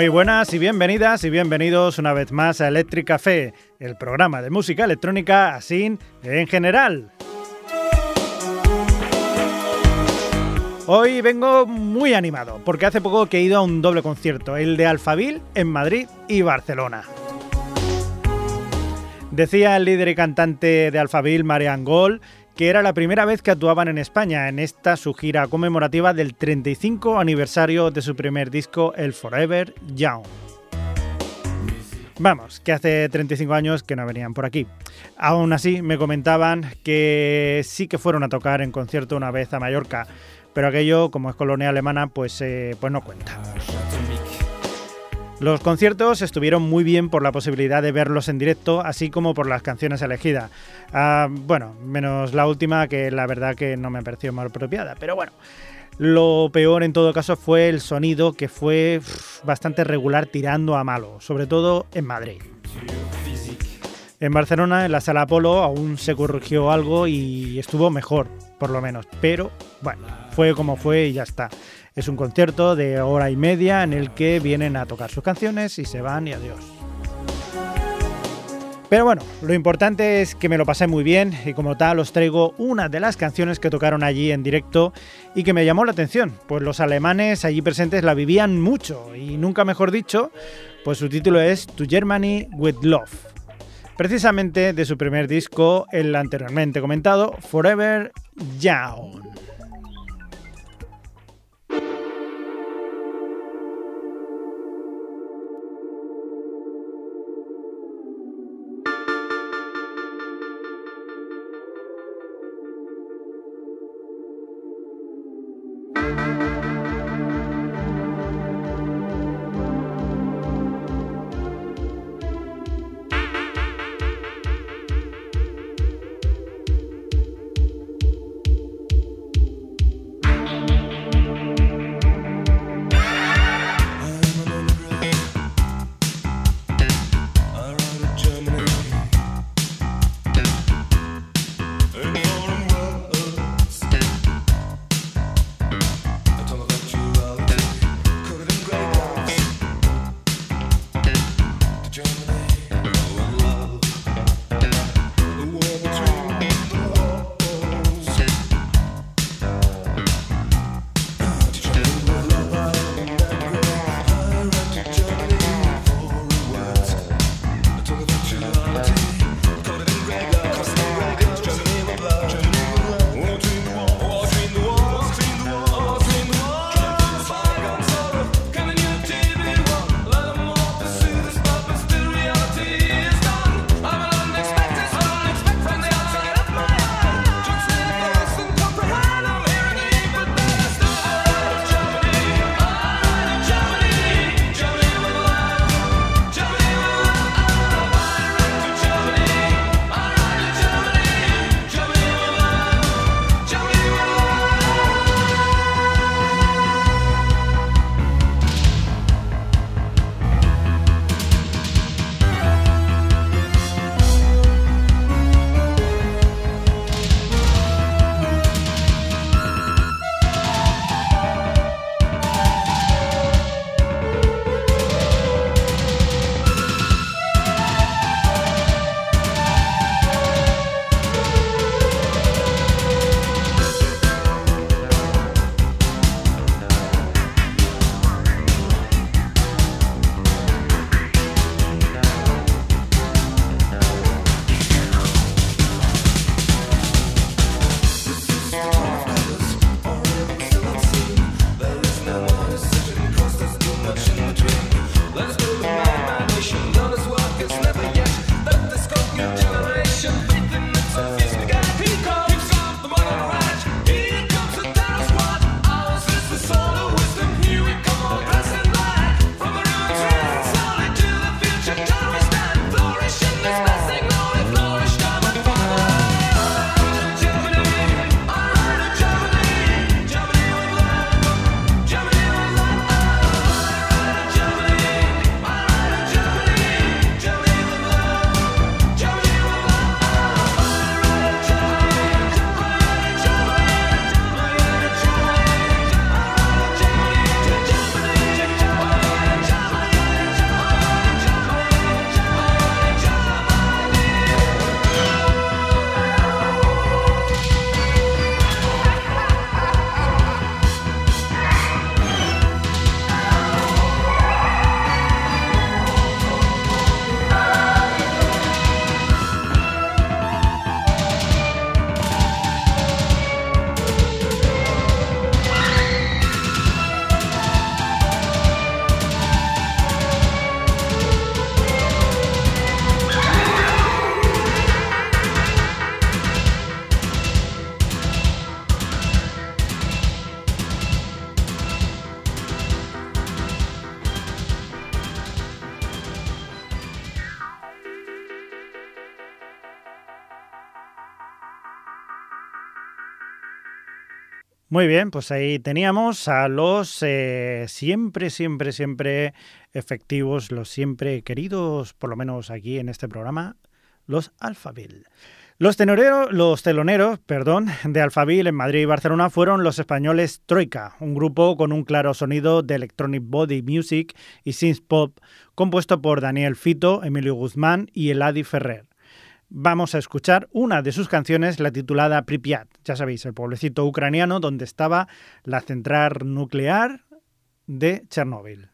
Muy buenas y bienvenidas y bienvenidos una vez más a Electric Café, el programa de música electrónica así en general. Hoy vengo muy animado porque hace poco que he ido a un doble concierto, el de Alfabil en Madrid y Barcelona. Decía el líder y cantante de Alfabil, Marian Gol, que era la primera vez que actuaban en España en esta su gira conmemorativa del 35 aniversario de su primer disco, el Forever Young. Vamos, que hace 35 años que no venían por aquí. Aún así, me comentaban que sí que fueron a tocar en concierto una vez a Mallorca, pero aquello, como es colonia alemana, pues, eh, pues no cuenta. Los conciertos estuvieron muy bien por la posibilidad de verlos en directo, así como por las canciones elegidas. Ah, bueno, menos la última, que la verdad que no me pareció mal apropiada, pero bueno. Lo peor en todo caso fue el sonido, que fue bastante regular tirando a malo, sobre todo en Madrid. En Barcelona, en la sala Apolo, aún se corrigió algo y estuvo mejor, por lo menos. Pero bueno, fue como fue y ya está. Es un concierto de hora y media en el que vienen a tocar sus canciones y se van y adiós. Pero bueno, lo importante es que me lo pasé muy bien y como tal os traigo una de las canciones que tocaron allí en directo y que me llamó la atención, pues los alemanes allí presentes la vivían mucho y nunca mejor dicho, pues su título es To Germany with Love. Precisamente de su primer disco, el anteriormente comentado, Forever Young. Muy bien, pues ahí teníamos a los eh, siempre, siempre, siempre efectivos, los siempre queridos, por lo menos aquí en este programa, los Alphaville. Los, los teloneros perdón, de Alphaville en Madrid y Barcelona fueron los españoles Troika, un grupo con un claro sonido de electronic body music y synth pop compuesto por Daniel Fito, Emilio Guzmán y Eladi Ferrer vamos a escuchar una de sus canciones, la titulada Pripyat. Ya sabéis, el pueblecito ucraniano donde estaba la central nuclear de Chernóbil.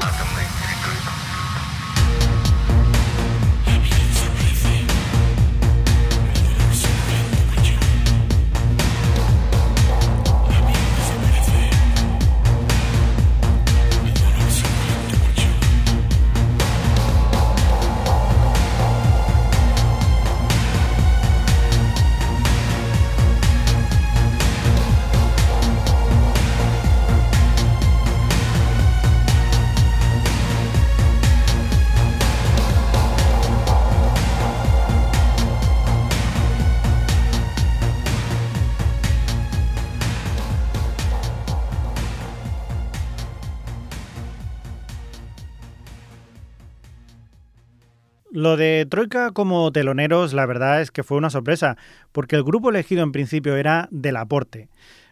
Welcome. De Troika como teloneros, la verdad es que fue una sorpresa, porque el grupo elegido en principio era Del Aporte.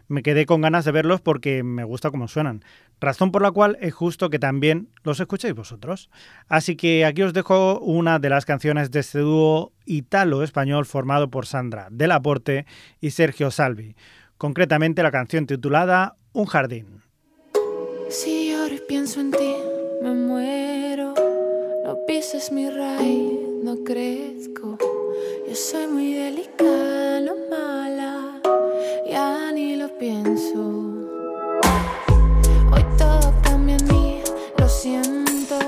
Me quedé con ganas de verlos porque me gusta cómo suenan, razón por la cual es justo que también los escuchéis vosotros. Así que aquí os dejo una de las canciones de este dúo italo-español formado por Sandra Del Aporte y Sergio Salvi, concretamente la canción titulada Un jardín. Si pienso en ti, me muero. Pises mi raíz, no crezco. Yo soy muy delicada, no mala. Ya ni lo pienso. Hoy todo cambia en mí, lo siento.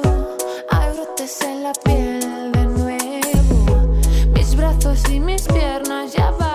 Hay brotes en la piel de nuevo. Mis brazos y mis piernas ya bailan.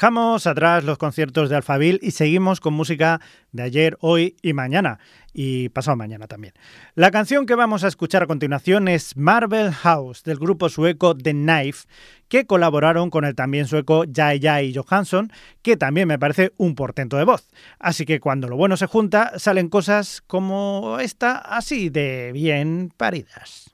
Dejamos atrás los conciertos de Alphaville y seguimos con música de ayer, hoy y mañana. Y pasado mañana también. La canción que vamos a escuchar a continuación es Marvel House del grupo sueco The Knife, que colaboraron con el también sueco Jai Jai Johansson, que también me parece un portento de voz. Así que cuando lo bueno se junta, salen cosas como esta, así de bien paridas.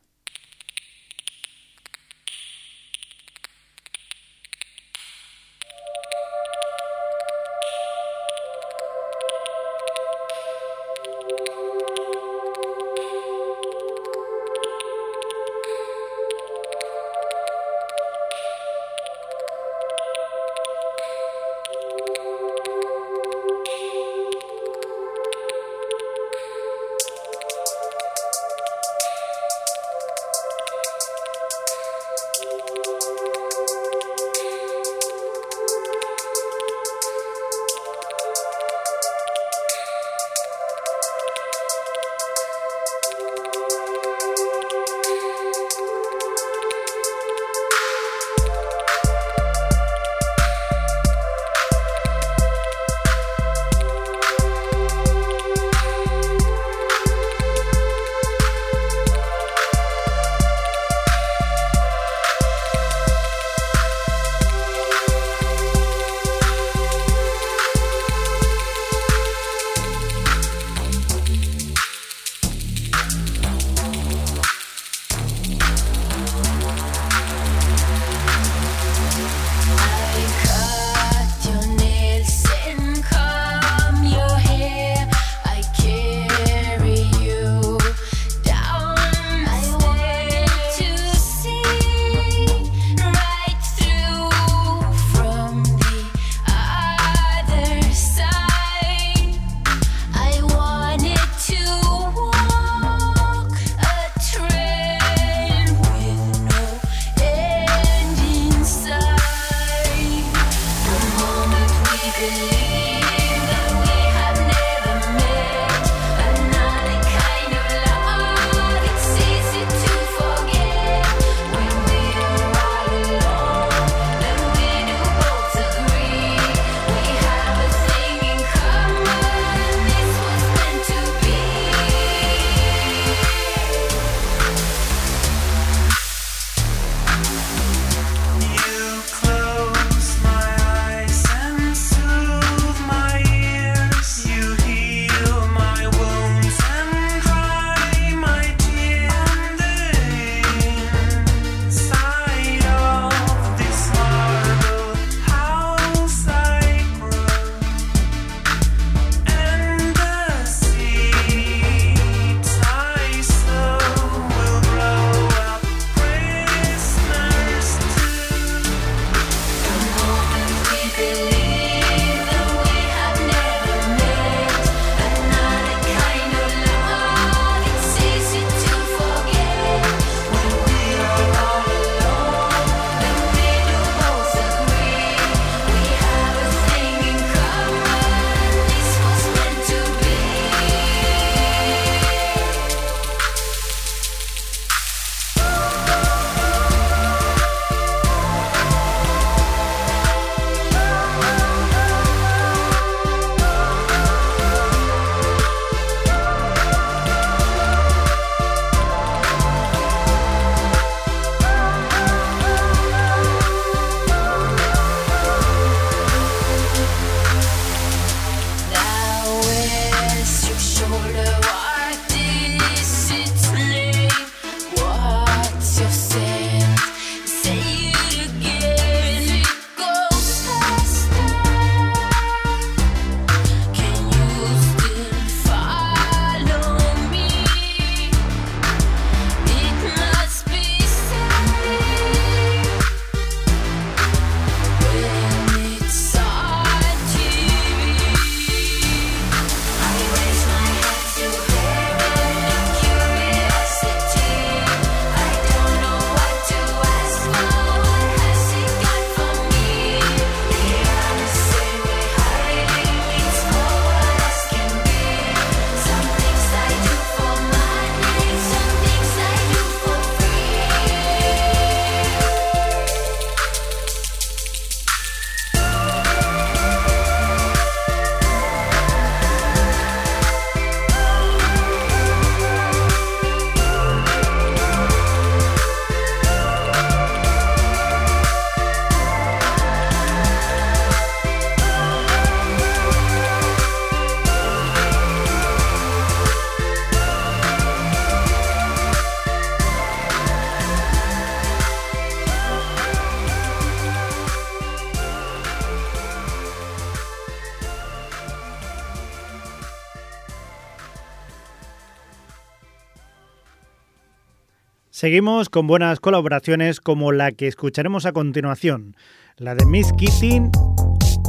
Seguimos con buenas colaboraciones como la que escucharemos a continuación, la de Miss Keating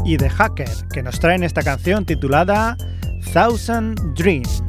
y The Hacker, que nos traen esta canción titulada Thousand Dreams.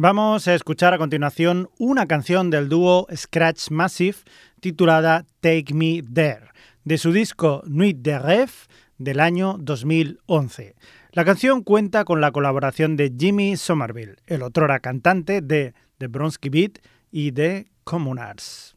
Vamos a escuchar a continuación una canción del dúo Scratch Massive titulada Take Me There, de su disco Nuit de Rêve del año 2011. La canción cuenta con la colaboración de Jimmy Somerville, el otrora cantante de The Bronsky Beat y de Communards.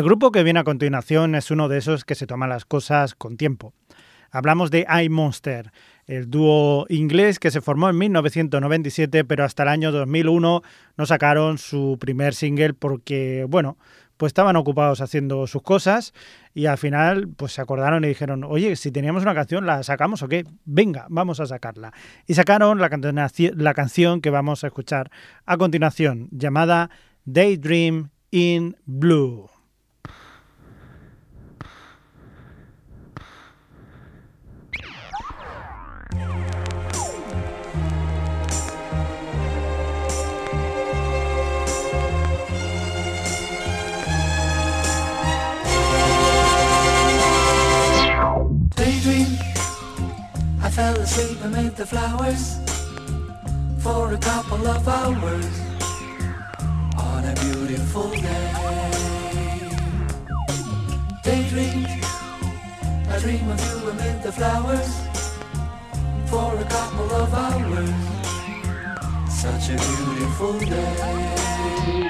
El grupo que viene a continuación es uno de esos que se toma las cosas con tiempo. Hablamos de iMonster, el dúo inglés que se formó en 1997, pero hasta el año 2001 no sacaron su primer single porque, bueno, pues estaban ocupados haciendo sus cosas y al final pues se acordaron y dijeron, oye, si teníamos una canción, ¿la sacamos o qué? Venga, vamos a sacarla. Y sacaron la, la canción que vamos a escuchar a continuación, llamada Daydream in Blue. Fell asleep amid the flowers for a couple of hours on a beautiful day. Daydream, I dream of you amid the flowers for a couple of hours. Such a beautiful day.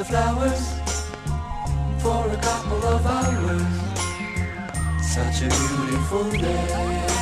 the flowers for a couple of hours. Such a beautiful day.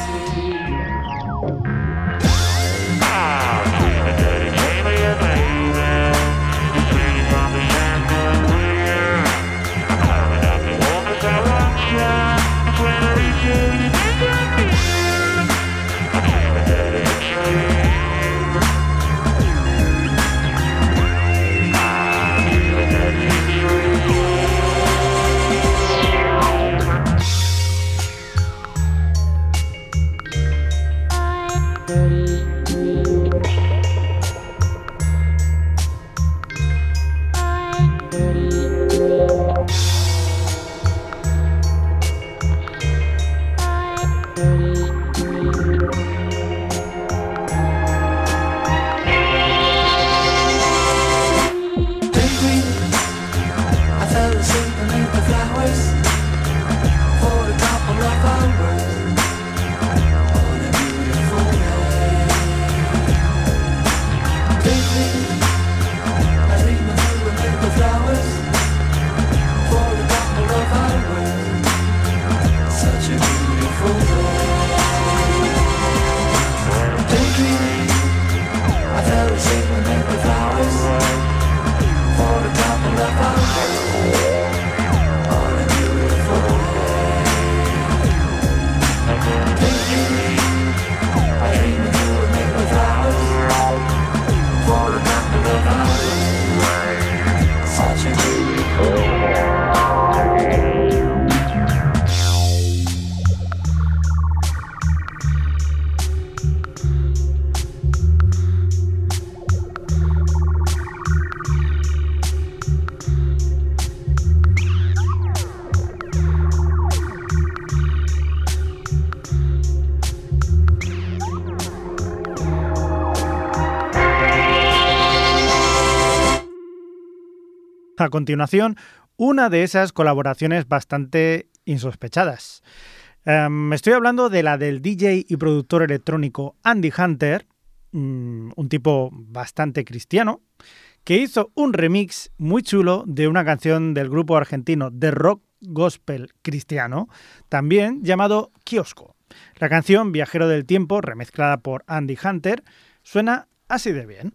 A continuación, una de esas colaboraciones bastante insospechadas. Em, estoy hablando de la del DJ y productor electrónico Andy Hunter, mm, un tipo bastante cristiano, que hizo un remix muy chulo de una canción del grupo argentino de rock gospel cristiano, también llamado Kiosco. La canción Viajero del Tiempo, remezclada por Andy Hunter, suena así de bien.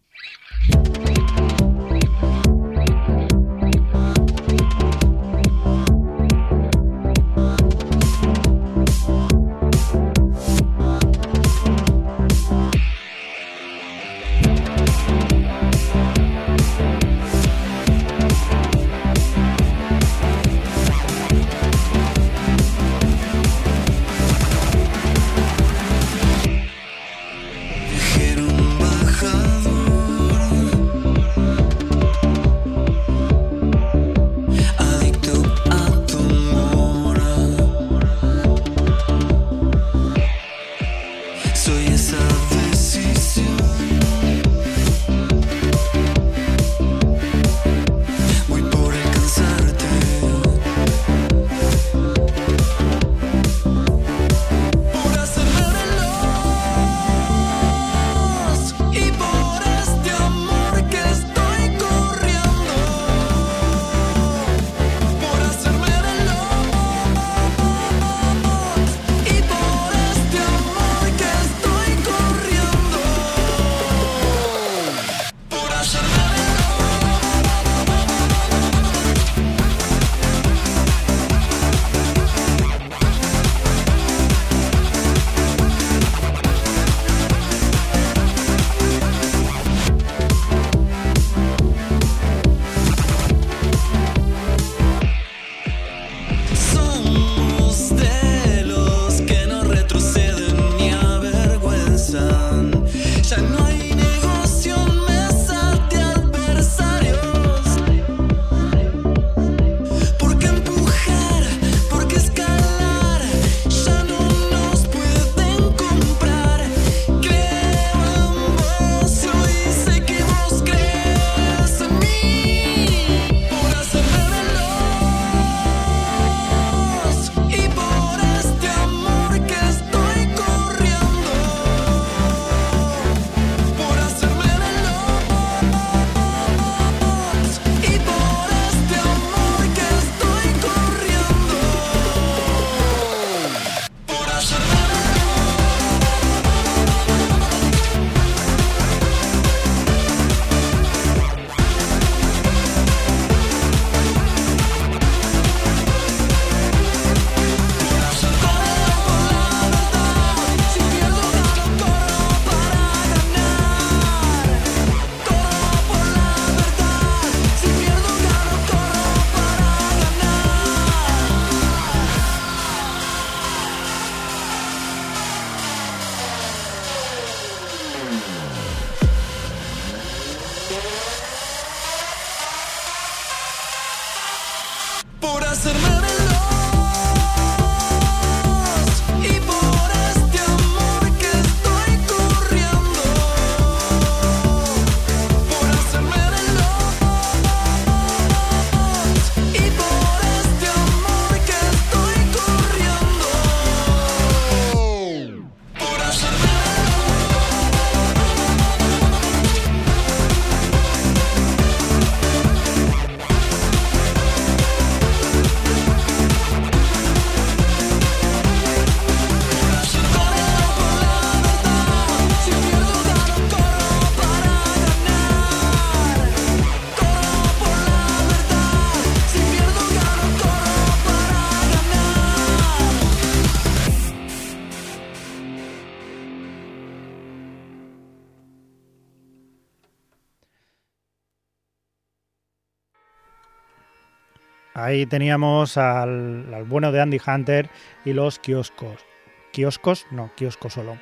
Ahí teníamos al, al bueno de Andy Hunter y los kioscos. ¿Kioscos? No, kioscos solo.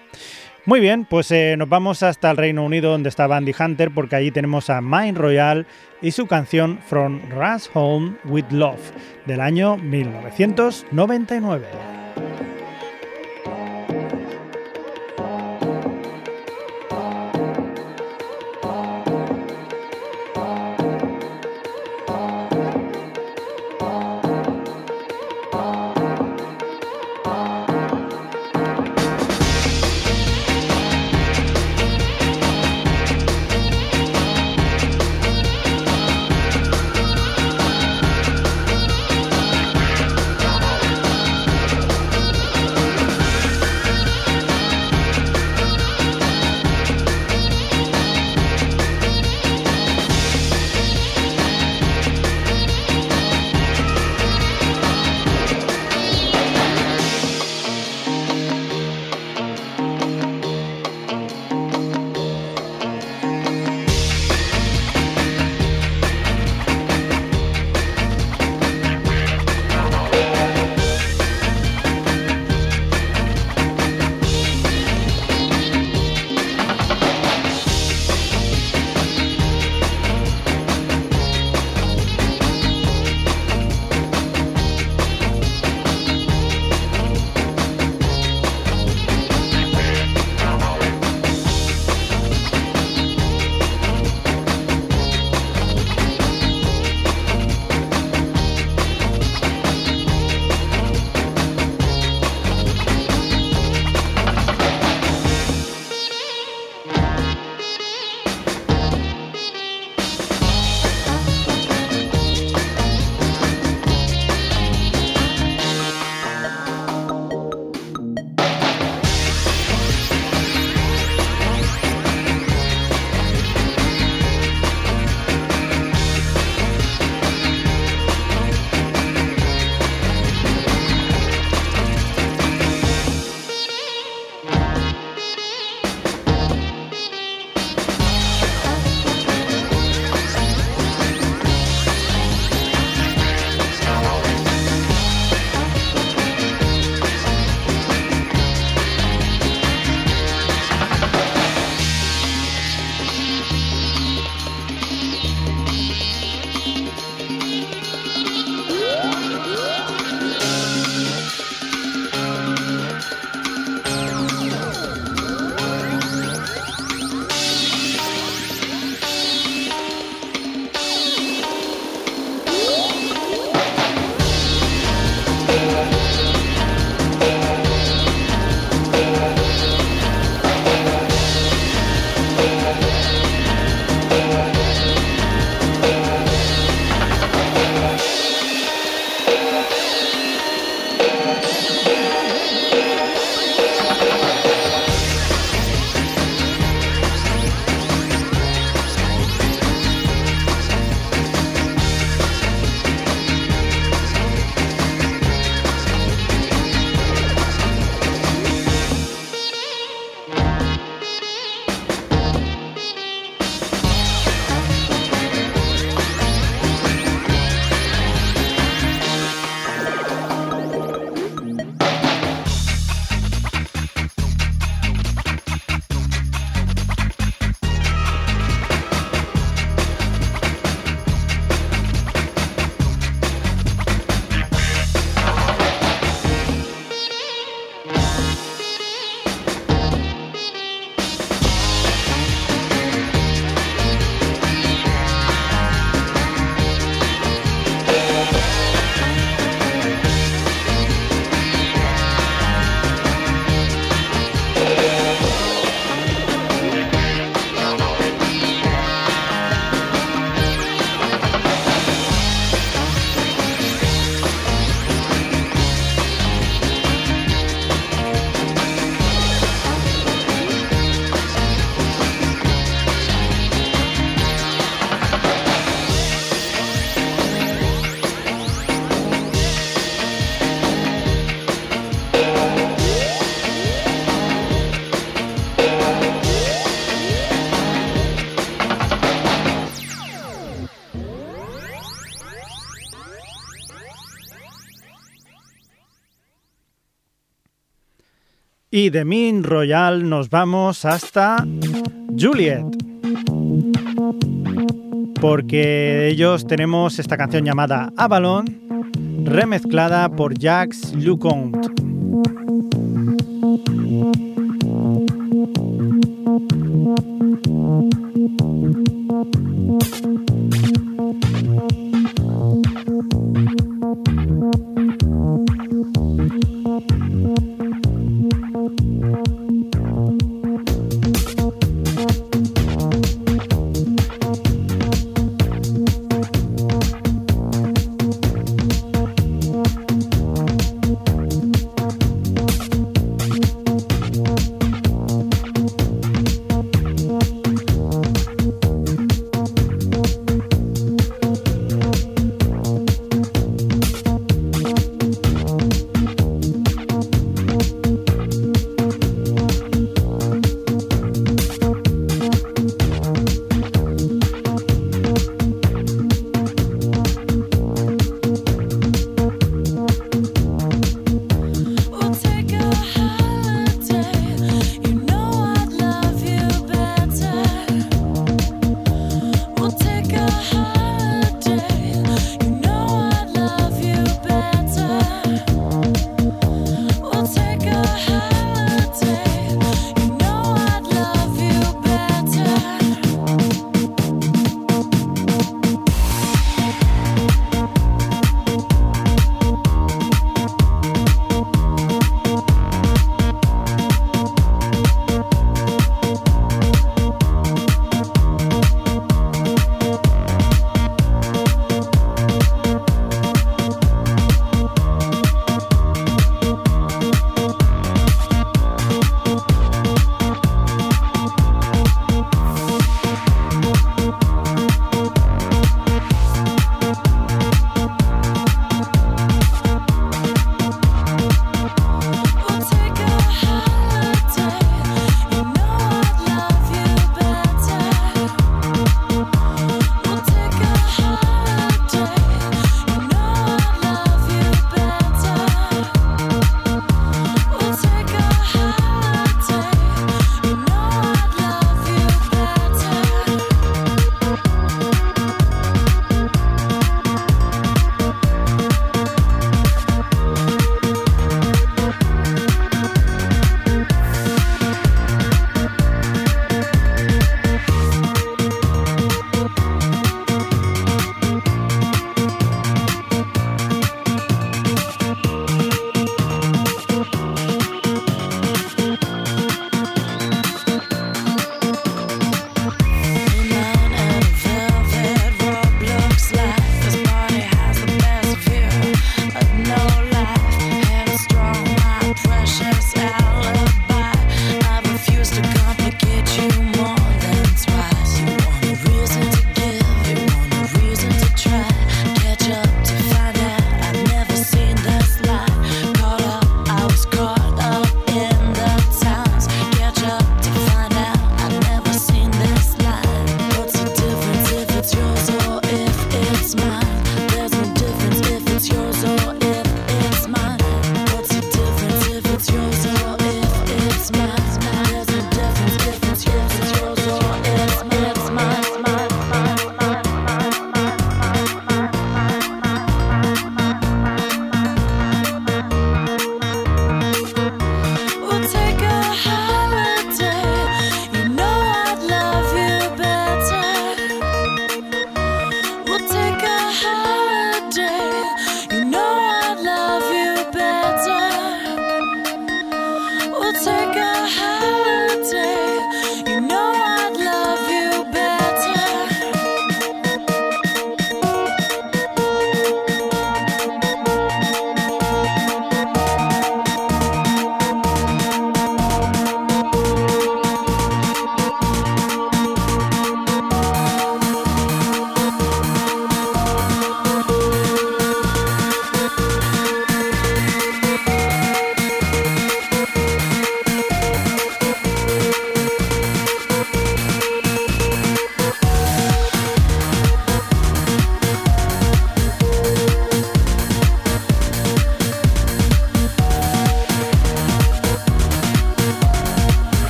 Muy bien, pues eh, nos vamos hasta el Reino Unido donde estaba Andy Hunter porque allí tenemos a Mind Royal y su canción From Rush Home with Love del año 1999. Y de Min Royal nos vamos hasta Juliet. Porque ellos tenemos esta canción llamada Avalon, remezclada por Jacques Leconte.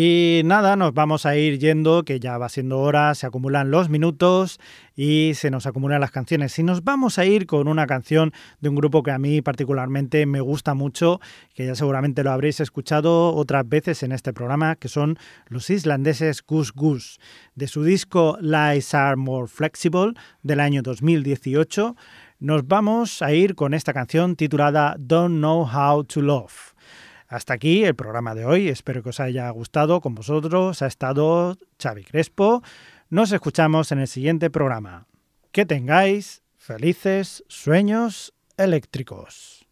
Y nada, nos vamos a ir yendo, que ya va siendo hora, se acumulan los minutos y se nos acumulan las canciones. Y nos vamos a ir con una canción de un grupo que a mí particularmente me gusta mucho, que ya seguramente lo habréis escuchado otras veces en este programa, que son los islandeses Goose Goose. De su disco Lies Are More Flexible del año 2018, nos vamos a ir con esta canción titulada Don't Know How to Love. Hasta aquí el programa de hoy. Espero que os haya gustado. Con vosotros ha estado Xavi Crespo. Nos escuchamos en el siguiente programa. Que tengáis felices sueños eléctricos.